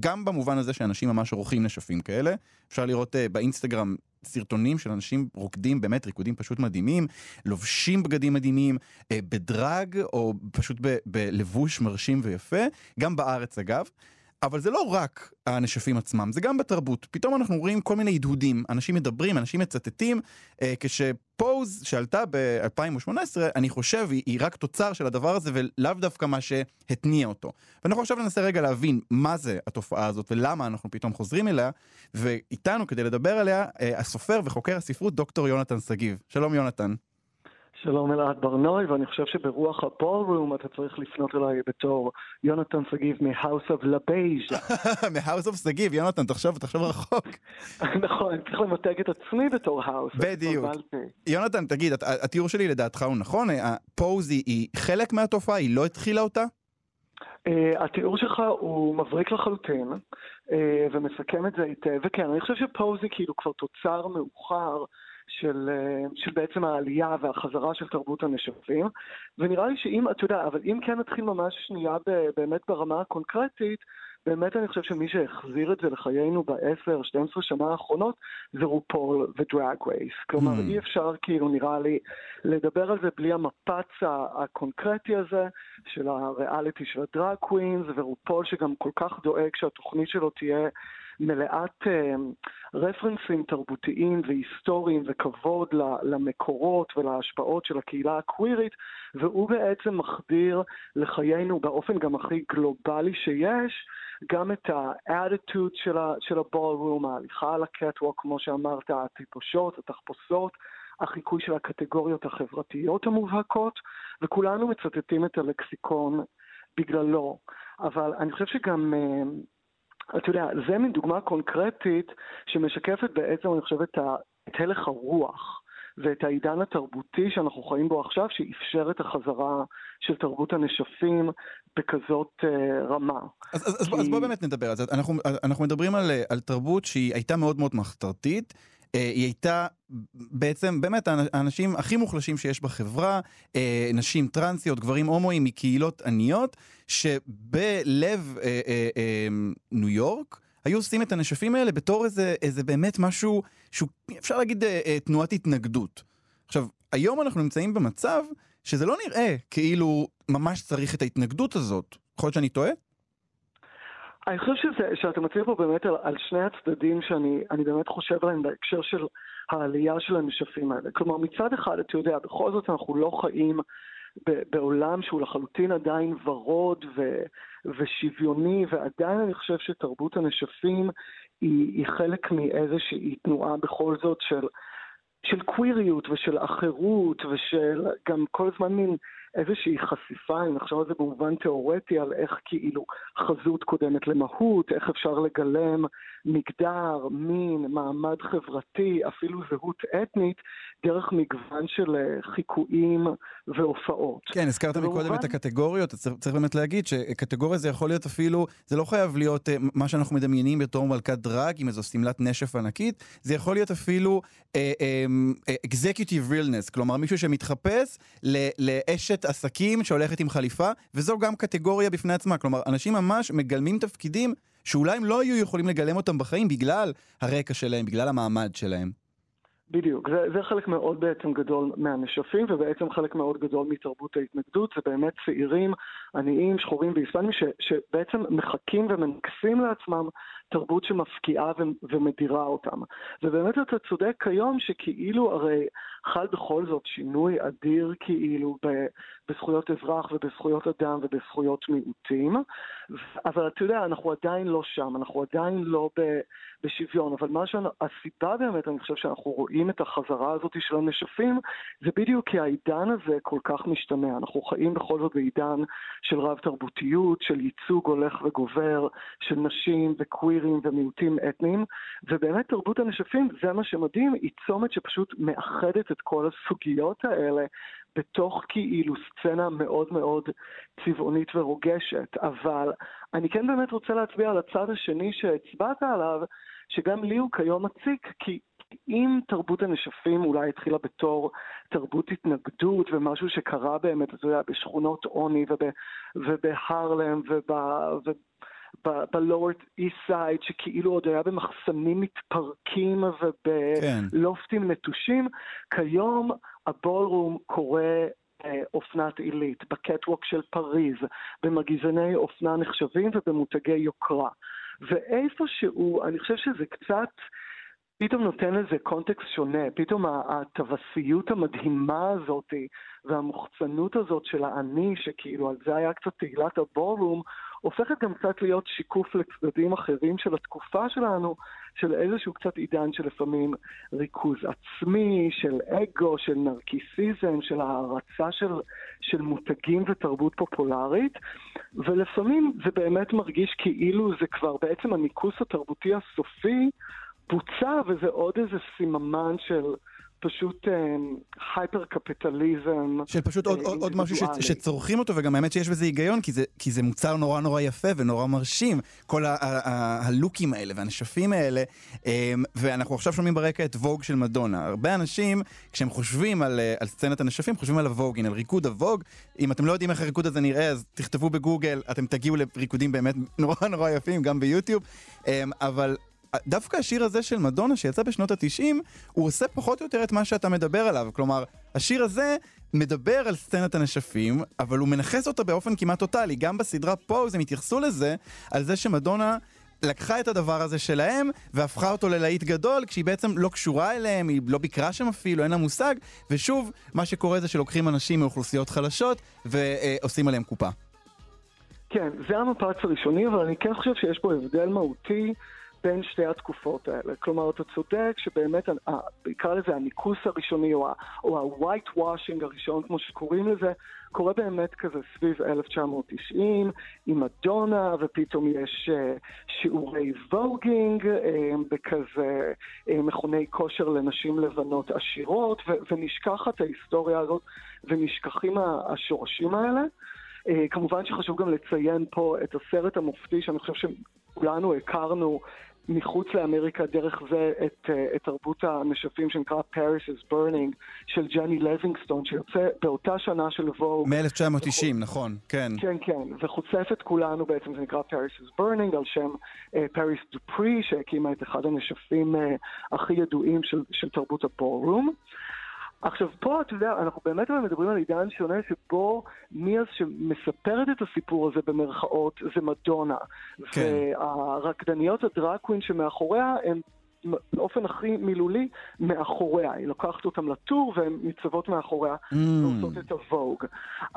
גם במובן הזה שאנשים ממש עורכים נשפים כאלה. אפשר לראות uh, באינסטגרם סרטונים של אנשים רוקדים באמת ריקודים פשוט מדהימים, לובשים בגדים מדהימים, uh, בדרג או פשוט ב- בלבוש מרשים ויפה, גם בארץ אגב. אבל זה לא רק הנשפים עצמם, זה גם בתרבות. פתאום אנחנו רואים כל מיני הדהודים, אנשים מדברים, אנשים מצטטים, אה, כשפוז שעלתה ב-2018, אני חושב, היא, היא רק תוצר של הדבר הזה ולאו דווקא מה שהתניע אותו. ואנחנו עכשיו ננסה רגע להבין מה זה התופעה הזאת ולמה אנחנו פתאום חוזרים אליה, ואיתנו כדי לדבר עליה, אה, הסופר וחוקר הספרות דוקטור יונתן שגיב. שלום יונתן. שלום אלעד ברנוי, ואני חושב שברוח הבולרום אתה צריך לפנות אליי בתור יונתן שגיב מ-House of LaBeige. מ-House of שגיב, יונתן, תחשוב, תחשוב רחוק. נכון, אני צריך למתג את עצמי בתור האוס. בדיוק. יונתן, תגיד, הת- התיאור שלי לדעתך הוא נכון? הפוז היא- חלק מהתופעה? היא לא התחילה אותה? Uh, התיאור שלך הוא מבריק לחלוטין, uh, ומסכם את זה היטב, וכן, אני חושב שפה זה כאילו כבר תוצר מאוחר של, uh, של בעצם העלייה והחזרה של תרבות הנשפים, ונראה לי שאם, אתה יודע, אבל אם כן נתחיל ממש שנייה ב, באמת ברמה הקונקרטית, באמת אני חושב שמי שהחזיר את זה לחיינו בעשר, 12 שנה האחרונות, זה רופול ודרג רייס. כלומר, Hmm. אי אפשר כאילו, נראה לי, לדבר על זה בלי המפץ הקונקרטי הזה של הריאליטי של ה drag queens, ורופול שגם כל כך דואג שהתוכנית שלו תהיה מלאת אה, רפרנסים תרבותיים והיסטוריים וכבוד למקורות ולהשפעות של הקהילה הקווירית, והוא בעצם מחדיר לחיינו באופן גם הכי גלובלי שיש, גם את האטיטוד של, ה- של ה ballroom, ההליכה על ה catwalk, כמו שאמרת, הטיפושות, התחפושות, החיקוי של הקטגוריות החברתיות המובהקות, וכולנו מצטטים את הלקסיקון בגללו. אבל אני חושב שגם, אה, אתה יודע, זה מין דוגמה קונקרטית שמשקפת בעצם, אני חושב, את, הלך הרוח. ואת העידן התרבותי שאנחנו חיים בו עכשיו, שאפשר את החזרה של תרבות הנשפים בכזאת uh, רמה. אז, אז, כי... אז בוא באמת נדבר על זה. אנחנו, אנחנו מדברים על, על תרבות שהיא הייתה מאוד מאוד מחתרתית. אה, היא הייתה בעצם באמת האנ- האנשים הכי מוחלשים שיש בחברה, אה, נשים טרנסיות, גברים הומואים מקהילות עניות, שבלב אה, ניו יורק היו עושים את הנשפים האלה בתור איזה, איזה באמת משהו שהוא אפשר להגיד אה, אה, תנועת התנגדות. עכשיו, היום אנחנו נמצאים במצב שזה לא נראה כאילו ממש צריך את ההתנגדות הזאת. יכול להיות שאני טועה? אני חושב שזה, שאתה מצביע פה באמת על, על שני הצדדים שאני אני באמת חושב עליהם בהקשר של העלייה של הנשפים האלה. כלומר, מצד אחד, אתה יודע, בכל זאת אנחנו לא חיים ב- בעולם שהוא לחלוטין עדיין ורוד ו- ושוויוני, ועדיין אני חושב שתרבות הנשפים היא, היא חלק מאיזושהי תנועה בכל זאת של, של קוויריות ושל אחרות ושל גם כל הזמן מין איזושהי חשיפה, אם נחשוב על זה במובן תיאורטי, על איך כאילו חזות קודמת למהות, איך אפשר לגלם מגדר, מין, מעמד חברתי, אפילו זהות אתנית, דרך מגוון של אה, חיקויים והופעות. כן, הזכרת מקודם במובן- את הקטגוריות, צריך, צריך באמת להגיד שקטגוריה זה יכול להיות אפילו, זה לא חייב להיות אה, מה שאנחנו מדמיינים בתור מלכת דרג עם איזו שמלת נשף ענקית, זה יכול להיות אפילו אה, אה, executive realness, כלומר מישהו שמתחפש ל- לאשת עסקים שהולכת עם חליפה, וזו גם קטגוריה בפני עצמה, כלומר אנשים ממש מגלמים תפקידים שאולי הם לא היו יכולים לגלם אותם בחיים בגלל הרקע שלהם, בגלל המעמד שלהם. בדיוק, זה, זה חלק מאוד בעצם גדול מהנשפים ובעצם חלק מאוד גדול מתרבות ההתנגדות, זה באמת צעירים, עניים, שחורים והיספנים שבעצם מחקים ומנכסים לעצמם תרבות שמפקיעה ו- ומדירה אותם. ובאמת אתה צודק כיום שכאילו הרי חל בכל זאת שינוי אדיר כאילו ב- בזכויות אזרח ובזכויות אדם ובזכויות מיעוטים, אבל אתה יודע, אנחנו עדיין לא שם, אנחנו עדיין לא ב- בשוויון, אבל מה שהסיבה באמת, אני חושב שאנחנו רואים את החזרה הזאת של הנשפים, זה בדיוק כי העידן הזה כל כך משתנה. אנחנו חיים בכל זאת בעידן של רב תרבותיות, של ייצוג הולך וגובר, של נשים וקווירים ומיעוטים אתניים, ובאמת תרבות הנשפים, זה מה שמדהים, היא צומת שפשוט מאחדת את כל הסוגיות האלה בתוך כאילו סצנה מאוד מאוד צבעונית ורוגשת. אבל אני כן באמת רוצה להצביע על הצד השני שהצבעת עליו, שגם לי הוא כיום מציק, כי אם תרבות הנשפים אולי התחילה בתור תרבות התנגדות ומשהו שקרה באמת, אתה יודע, בשכונות עוני וב, ובהרלם וב... ב-lower east side, שכאילו עוד היה במחסנים מתפרקים ובלופטים כן. נטושים, כיום הבולרום קורא אה, אופנת עילית, בקטווק של פריז, במגזיני אופנה נחשבים ובמותגי יוקרה. ואיפשהו, אני חושב שזה קצת... פתאום נותן לזה קונטקסט שונה, פתאום הטווסיות המדהימה הזאת והמוחצנות הזאת של האני, שכאילו על זה היה קצת תהילת הבורום, הופכת גם קצת להיות שיקוף לצדדים אחרים של התקופה שלנו, של איזשהו קצת עידן של לפעמים ריכוז עצמי, של אגו, של נרקיסיזם, של הערצה של, של מותגים ותרבות פופולרית, ולפעמים זה באמת מרגיש כאילו זה כבר בעצם הניכוס התרבותי הסופי, בוצע, וזה עוד איזה סממן של פשוט הייפר קפטליזם. של פשוט עוד, עוד, עוד משהו ש, שצורכים אותו, וגם האמת שיש בזה היגיון, כי זה, כי זה מוצר נורא נורא יפה ונורא מרשים, כל הלוקים האלה והנשפים האלה, ואנחנו עכשיו שומעים ברקע את ווג של מדונה. הרבה אנשים, כשהם חושבים על, על סצנת הנשפים, חושבים על הווגין, על ריקוד הווג. אם אתם לא יודעים איך הריקוד הזה נראה, אז תכתבו בגוגל, אתם תגיעו לריקודים באמת נורא נורא יפים, גם ביוטיוב, אבל... דווקא השיר הזה של מדונה שיצא בשנות התשעים, הוא עושה פחות או יותר את מה שאתה מדבר עליו. כלומר, השיר הזה מדבר על סצנת הנשפים, אבל הוא מנכס אותה באופן כמעט טוטאלי. גם בסדרה פוז הם התייחסו לזה, על זה שמדונה לקחה את הדבר הזה שלהם והפכה אותו ללהיט גדול, כשהיא בעצם לא קשורה אליהם, היא לא ביקרה שם אפילו, אין לה מושג, ושוב, מה שקורה זה שלוקחים אנשים מאוכלוסיות חלשות ועושים עליהם קופה. כן, זה המפץ הראשוני, אבל אני כן חושב שיש פה הבדל מהותי. בין שתי התקופות האלה. כלומר, אתה צודק שבאמת, נקרא לזה הניקוס הראשוני, או ה-white washing הראשון, כמו שקוראים לזה, קורה באמת כזה סביב 1990, עם מדונה, ופתאום יש uh, שיעורי ווגינג, uh, בכזה uh, מכוני כושר לנשים לבנות עשירות, ונשכחת ההיסטוריה הזאת, ונשכחים השורשים האלה. Uh, כמובן שחשוב גם לציין פה את הסרט המופתי, שאני חושב שכולנו הכרנו, מחוץ לאמריקה דרך זה את, אה, את תרבות הנשפים שנקרא Paris is Burning של ג'ני לוינגסטון, שיוצא באותה שנה של ווג. מ-1990, נכון, כן. כן, כן, וחושף את כולנו בעצם, זה נקרא Paris is Burning, על שם פריס uh, דופרי, שהקימה את אחד הנשפים uh, הכי ידועים של, של תרבות הבורום. עכשיו פה, אתה יודע, אנחנו באמת מדברים על עידן שונה שבו מי אז שמספרת את הסיפור הזה במרכאות זה מדונה. כן. והרקדניות הדראקווין שמאחוריה הן באופן הכי מילולי מאחוריה. היא לוקחת אותם לטור והן ניצבות מאחוריה Mm. ועושות את הווג.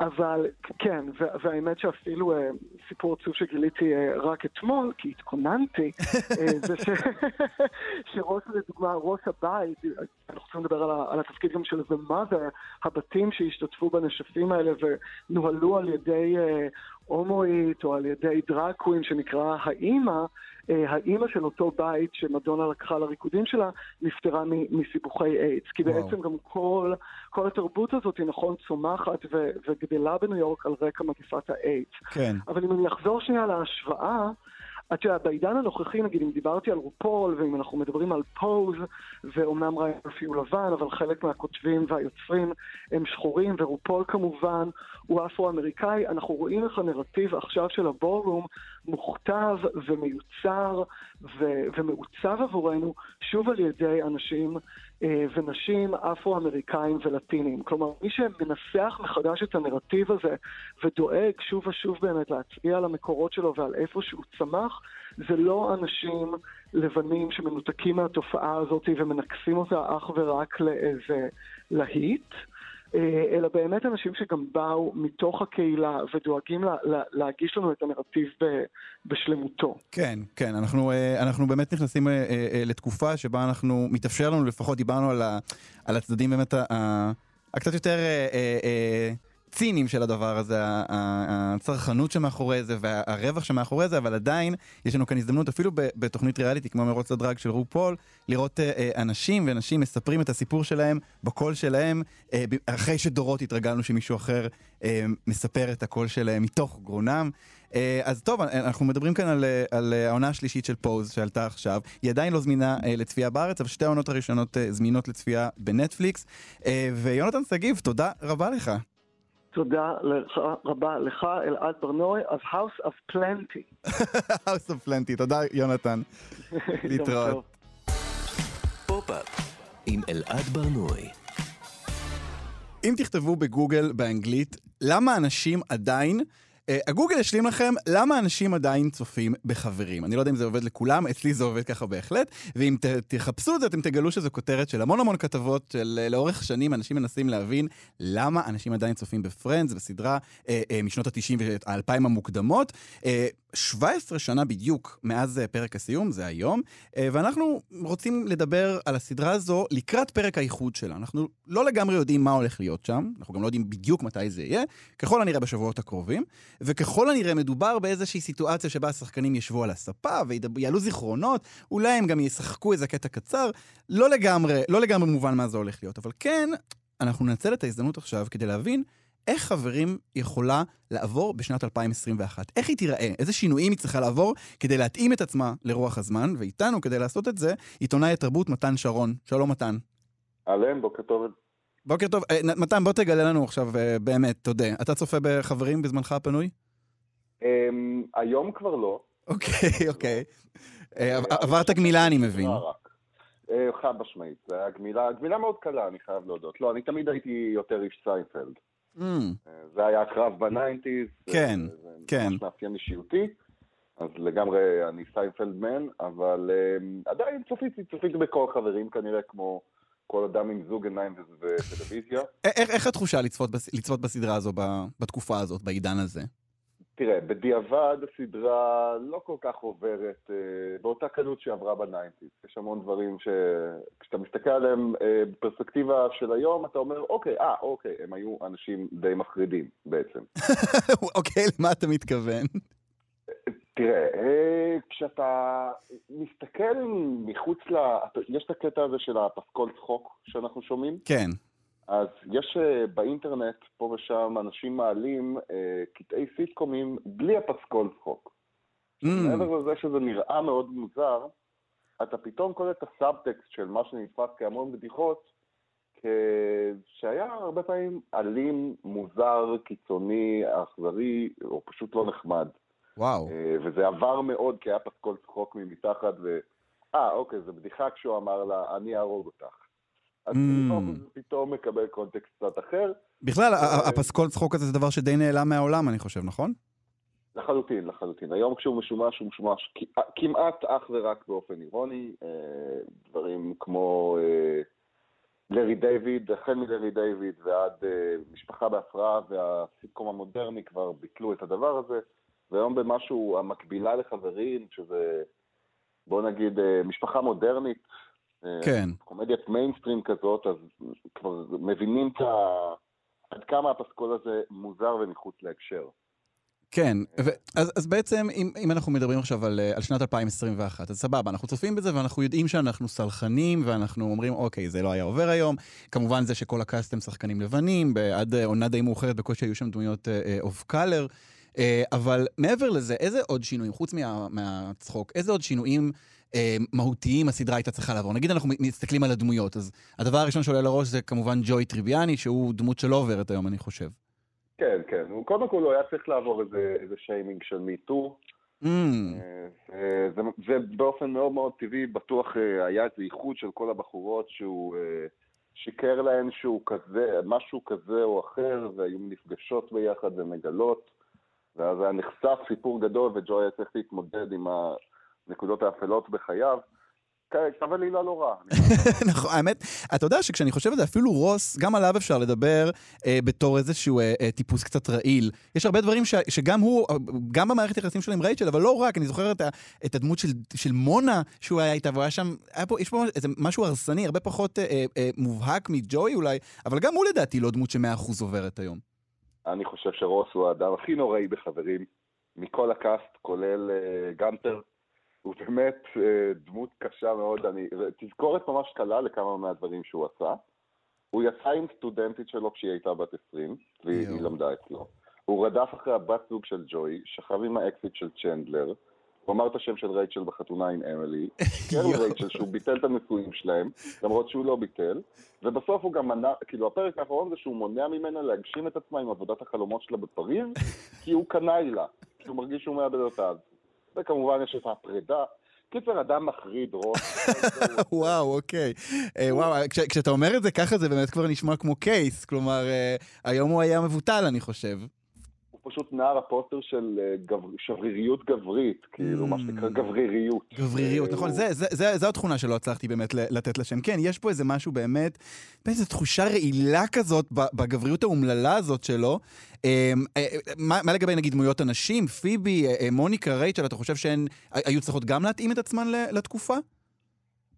אבל כן, והאמת שאפילו אה, סיפור עצוב שגיליתי אה, רק אתמול, כי התכוננתי, אה, זה ש... שראש, לדוגמה, ראש הבית, אנחנו צריכים לדבר על, ה- על התפקיד גם של The Mother, הבתים שהשתתפו בנשפים האלה ונוהלו על ידי אה, הומואית או על ידי drag queen שנקרא האימא, האימא של אותו בית שמדונה לקחה לריקודים שלה נפטרה מסיבוכי איידס. כי וואו. בעצם גם כל, כל התרבות הזאת היא נכון צומחת ו- וגדלה בניו יורק על רקע מגפת האיידס. כן. אבל אם אני אחזור שנייה להשוואה, את יודעת, בעידן הנוכחי, נגיד, אם דיברתי על רופול, ואם אנחנו מדברים על פוז, ואומנם מרפי הוא לבן, אבל חלק מהכותבים והיוצרים הם שחורים, ורופול כמובן הוא אפרו-אמריקאי, אנחנו רואים איך הנרטיב עכשיו של הבורום מוכתב ומיוצר ו- ומעוצב עבורנו שוב על ידי אנשים אה, ונשים אפרו-אמריקאים ולטינים. כלומר, מי שמנסח מחדש את הנרטיב הזה ודואג שוב ושוב באמת להצביע על המקורות שלו ועל איפה שהוא צמח, זה לא אנשים לבנים שמנותקים מהתופעה הזאת ומנכסים אותה אך ורק לאיזה להיט. אה, אלא באמת אנשים שגם באו מתוך הקהילה ודואגים לה, לה, להגיש לנו את הנרטיב ב, בשלמותו. כן, כן, אנחנו, אה, אנחנו באמת נכנסים אה, לתקופה שבה אנחנו, מתאפשר לנו לפחות, דיברנו על, ה, על הצדדים באמת ה- ה- הקצת יותר אה, אה, אה, ציניים של הדבר הזה, הצרכנות שמאחורי זה והרווח שמאחורי זה, אבל עדיין יש לנו כאן הזדמנות, אפילו בתוכנית ריאליטי כמו מרוץ הדרג של רופול, לראות אה, אה, אנשים ונשים מספרים את הסיפור שלהם בקול שלהם, אה, אחרי שדורות התרגלנו שמישהו אחר מספר את הקול שלהם מתוך גרונם. אז טוב, אנחנו מדברים כאן על, על העונה השלישית של פוז שעלתה עכשיו. היא עדיין לא זמינה לצפייה בארץ, אבל שתי העונות הראשונות זמינות לצפייה בנטפליקס. ויונתן שגיב, תודה רבה לך. תודה רבה לך, אלעד ברנועי, of House of Plenty. House of Plenty, תודה יונתן. להתראות. עם אלעד ברנועי. אם תכתבו בגוגל באנגלית, למה אנשים עדיין... Uh, הגוגל ישלים לכם למה אנשים עדיין צופים בחברים. אני לא יודע אם זה עובד לכולם, אצלי זה עובד ככה בהחלט, ואם ת, תחפשו את זה אתם תגלו שזו כותרת של המון המון כתבות של uh, לאורך שנים אנשים מנסים להבין למה אנשים עדיין צופים בפרנדס, בסדרה uh, uh, משנות ה-90 וה-2000 המוקדמות. Uh, 17 שנה בדיוק מאז uh, פרק הסיום, זה היום, uh, ואנחנו רוצים לדבר על הסדרה הזו לקראת פרק האיחוד שלה. אנחנו לא לגמרי יודעים מה הולך להיות שם, אנחנו גם לא יודעים בדיוק מתי זה יהיה, ככל הנראה בשבועות הקרובים, וככל הנראה מדובר באיזושהי סיטואציה שבה השחקנים ישבו על הספה ויעלו זיכרונות, אולי הם גם ישחקו איזה קטע קצר, לא לגמרי, לא לגמרי מובן מה זה הולך להיות, אבל כן, אנחנו ננצל את ההזדמנות עכשיו כדי להבין איך חברים יכולה לעבור בשנת 2021? איך היא תיראה? איזה שינויים היא צריכה לעבור כדי להתאים את עצמה לרוח הזמן? ואיתנו, כדי לעשות את זה, עיתונאי התרבות מתן שרון. שלום מתן. אהלן, בוקר טוב. בוקר טוב. אה, מתן, בוא תגלה לנו עכשיו אה, באמת, תודה. אתה צופה בחברים בזמנך הפנוי? אמ, היום כבר לא. אוקיי, אוקיי. אה, עב- עברת גמילה, אני מבין. אה, חד משמעית, זה היה גמילה, גמילה מאוד קלה, אני חייב להודות. לא, אני תמיד הייתי יותר איש סיינפלד. Mm, אה, זה היה הקרב ב nineties. כן, זה כן. ממש מאפיין אישיותי. אז לגמרי אני סיינפלד man, אבל אמ, עדיין צפיתי, צפיתי בכל חברים כנראה, כמו כל אדם עם זוג עיניים וטלוויזיה. איך התחושה לצפות בס- לצפות בסדרה הזו בתקופה הזאת, בעידן הזה? תראה, בדיעבד הסדרה לא כל כך עוברת אה, באותה קלות שעברה בניינטיז. יש המון דברים שכשאתה מסתכל עליהם אה, בפרספקטיבה של היום, אתה אומר, אוקיי, אה, אוקיי, הם היו אנשים די מחרידים בעצם. אוקיי, למה אתה מתכוון? תראה, אה, כשאתה מסתכל מחוץ ל... יש את הקטע הזה של הפסקול צחוק שאנחנו שומעים, כן. אז יש אה, באינטרנט פה ושם אנשים מעלים אה, קטעי סיטקומים בלי הפסקול צחוק. Mm, מעבר לזה שזה נראה מאוד מוזר, אתה פתאום קולט את הסאבטקסט של מה שנתפס כהמון בדיחות, כ- שהיה הרבה פעמים אלים, מוזר, קיצוני, אכזרי, או פשוט לא נחמד. וואו. אה, וזה עבר מאוד, כי היה פסקול צחוק מתחת, ו... אה, אוקיי, זו בדיחה כשהוא אמר לה, אני אהרוג אותך. אז Mm. פתאום, זה פתאום מקבל קונטקסט קצת אחר. בכלל, אה, הפסקול צחוק הזה זה דבר שדי נעלם מהעולם, אני חושב, נכון? לחלוטין, לחלוטין. היום כשהוא משומש, הוא משומש כ- כמעט אך ורק באופן אירוני. אה, דברים כמו אה, לארי דיוויד, החל מלארי דיוויד ועד אה, משפחה בהפרעה והסיטקום המודרני כבר ביטלו את הדבר הזה. והיום במשהו, המקבילה לחברים, שזה, בוא נגיד, אה, משפחה מודרנית, אה, כן. קומדיית מיינסטרים כזאת, אז כבר מבינים את ה... עד כמה הפסקול הזה מוזר ומחוץ להקשר. כן, ו- אז, אז בעצם אם, אם אנחנו מדברים עכשיו על, אה, על שנת 2021, אז סבבה, אנחנו צופים בזה ואנחנו יודעים שאנחנו סלחנים ואנחנו אומרים, אוקיי, זה לא היה עובר היום. כמובן זה שכל הקאסט הם שחקנים לבנים, עד אה, עונה די מאוחרת בקושי היו שם דמויות off color. אבל מעבר לזה, איזה עוד שינויים, חוץ מה, מהצחוק, איזה עוד שינויים אה, מהותיים הסדרה הייתה צריכה לעבור? נגיד אנחנו מסתכלים על הדמויות, אז הדבר הראשון שעולה לראש זה כמובן ג'וי טריביאני, שהוא דמות שלא עוברת היום, אני חושב. כן, כן. קודם כל הוא היה צריך לעבור איזה, איזה שיימינג של MeToo. אמ, אה, זה, זה באופן מאוד מאוד טבעי, בטוח אה, היה איזה איחוד של כל הבחורות שהוא אה, שיקר להן שהוא כזה, משהו כזה או אחר, והיו נפגשות ביחד ומגלות, ואז היה נחשף סיפור גדול, וג'וי היה צריך להתמודד עם הנקודות האפלות בחייו. כ- אבל עלילה לא רע. נכון, האמת, אתה יודע שכשאני חושב על זה, אפילו רוס, גם עליו אפשר לדבר אה, בתור איזשהו אה, אה, טיפוס קצת רעיל. יש הרבה דברים ש, שגם הוא, אה, גם במערכת היחסים שלו עם רייצ'ל, אבל לא רק, אני זוכר את, ה, את הדמות של, של מונה שהוא היה איתה, והוא היה שם, היה פה, יש פה איזה משהו הרסני, הרבה פחות אה, אה, אה, מובהק מג'וי אולי, אבל גם הוא לדעתי לא דמות שמאה אחוז עוברת היום. אני חושב שרוס הוא האדם הכי נוראי בחברים, מכל הקאסט, כולל אה, גנטר. הוא באמת אה, דמות קשה מאוד. אני, תזכורת ממש קלה לכמה מהדברים שהוא עשה. הוא יצא עם סטודנטית שלו כשהיא הייתה בת 20, והיא. למדה אצלו. הוא רדף אחרי הבת זוג של ג'וי, שכב עם האקסית של צ'נדלר, הוא אמר את השם של רייצ'ל בחתונה עם אמילי, יואו. לרייצ'ל שהוא ביטל את הנישואים שלהם, למרות שהוא לא ביטל, ובסוף הוא גם מנע, כאילו הפרק האחרון זה שהוא מונע ממנה להגשים את עצמה עם עבודת החלומות שלה בפריז, כי הוא קנאי לה, כי הוא מרגיש שהוא מאבד אותה. וכמובן יש את הפרידה. קיצר, אדם מחריד, רוס. וואו, אוקיי. אה, וואו, כש, כשאתה אומר את זה ככה, זה באמת כבר נשמע כמו קייס. כלומר, אה, היום הוא היה מבוטל, אני חושב. פשוט נער הפוסטר של אה, גבר... שבריריות גברית, כאילו, מה שנקרא גבריריות. גבריריות, אה, נכון, זה, זה, זה, זו התכונה שלא הצלחתי באמת לתת לשם. כן, יש פה איזה משהו באמת, איזו תחושה רעילה כזאת בגבריות האומללה הזאת שלו. אה, מה, מה לגבי נגיד דמויות הנשים, פיבי, מוניקה, רייצ'ל, אתה חושב שהן היו צריכות גם להתאים את עצמן לתקופה?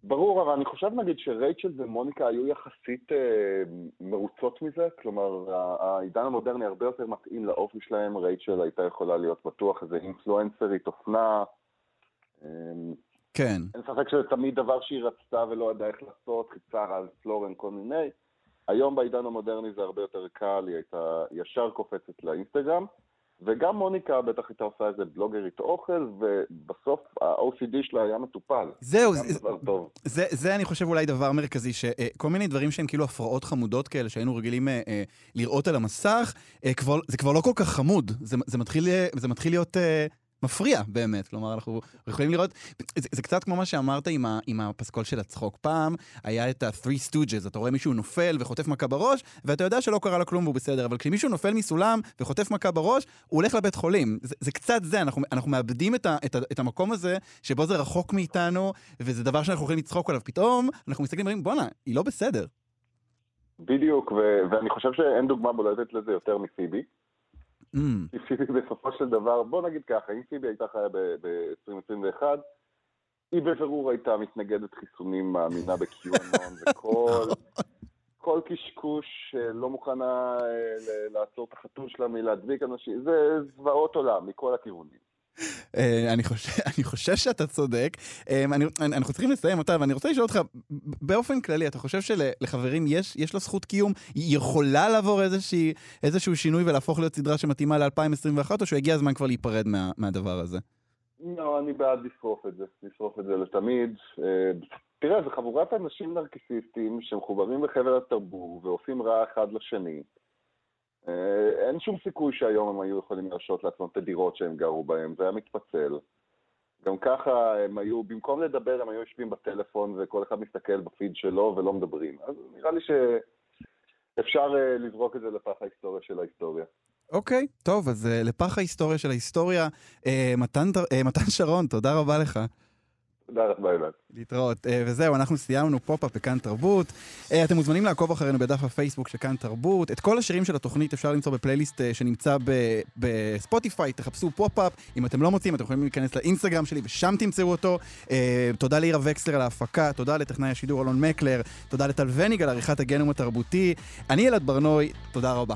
ברור, אבל אני חושב נגיד שרייצ'ל ומוניקה היו יחסית אה, מרוצות מזה, כלומר, העידן המודרני הרבה יותר מתאים לאופי שלהם, רייצ'ל הייתה יכולה להיות בטוח איזה אינפלואנסרית אופנה. אה, כן. אין ספק שזה תמיד דבר שהיא רצתה ולא ידעה איך לעשות, חיפשה על פלורן כל מיני. היום בעידן המודרני זה הרבה יותר קל, היא הייתה ישר קופצת לאינסטגרם. וגם מוניקה בטח הייתה עושה איזה בלוגרית אוכל, ובסוף ה-OCD שלה היה מטופל. זהו, זה-. זה, זה אני חושב אולי דבר מרכזי, שכל מיני דברים שהם כאילו הפרעות חמודות כאלה שהיינו רגילים אה, אה, לראות על המסך, אה, כבר, זה כבר לא כל כך חמוד, זה, זה, מתחיל, אה, זה מתחיל להיות אה, מפריע באמת, כלומר אנחנו יכולים לראות, זה, זה קצת כמו מה שאמרת עם, ה, עם הפסקול של הצחוק. פעם היה את ה-three stooges, אתה רואה מישהו נופל וחוטף מכה בראש, ואתה יודע שלא קרה לו כלום והוא בסדר, אבל כשמישהו נופל מסולם וחוטף מכה בראש, הוא הולך לבית חולים. זה, זה קצת זה, אנחנו, אנחנו מאבדים את, ה, את, ה, את המקום הזה, שבו זה רחוק מאיתנו, וזה דבר שאנחנו יכולים לצחוק עליו. פתאום אנחנו מסתכלים ואומרים, בואנה, היא לא בסדר. בדיוק, ו- ואני חושב שאין דוגמה בולטת לזה יותר מפיבי. Mm, כי פיבי בסופו של דבר, בוא נגיד ככה, אם פיבי הייתה חיה ב-2021, היא בבירור הייתה מתנגדת חיסונים, מאמינה ב-QAnon וכל כל קשקוש אה, לא מוכנה אה, לעצור את החתול שלה מלהדביק אנשים, זה זוועות עולם מכל הכיוונים. אה, אני חושב שאתה צודק. אה, אנחנו צריכים לסיים אותה, ואני רוצה לשאול אותך, באופן כללי, אתה חושב שלחברים יש, יש לה זכות קיום? היא יכולה לעבור איזשהו שינוי ולהפוך להיות סדרה שמתאימה ל-2021, או שהגיע הזמן כבר להיפרד מה, מהדבר הזה? לא, אני בעד לשרוף את זה, לשרוף את זה לתמיד. אה, תראה, זו חבורת אנשים נרקיסיסטים שמחוברים בחבל התרבות ועושים רע אחד לשני. אה, אין שום סיכוי שהיום הם היו יכולים להרשות לעצמם את הדירות שהם גרו בהן, זה היה מתפצל. גם ככה הם היו, במקום לדבר, הם היו יושבים בטלפון וכל אחד מסתכל בפיד שלו ולא מדברים. אז נראה לי שאפשר אה, לזרוק את זה לפח ההיסטוריה של ההיסטוריה. אוקיי, טוב, אז אה, לפח ההיסטוריה של ההיסטוריה, מתן, מתן שרון, תודה רבה לך. תודה רבה, אלעד. להתראות. אה, וזהו, אנחנו סיימנו פופ-אפ בכאן תרבות. אה, אתם מוזמנים לעקוב אחרינו בדף הפייסבוק של כאן תרבות. את כל השירים של התוכנית אפשר למצוא בפלייליסט אה, שנמצא בספוטיפיי, תחפשו פופ-אפ. אם אתם לא מוצאים, אתם יכולים להיכנס לאינסטגרם שלי ושם תמצאו אותו. תודה לאירה וקסלר על ההפקה, תודה לטכנאי השידור אלון מקלר, תודה לטל וניג על עריכת הגנום התרבותי. אני אלעד ברנוי, תודה רבה.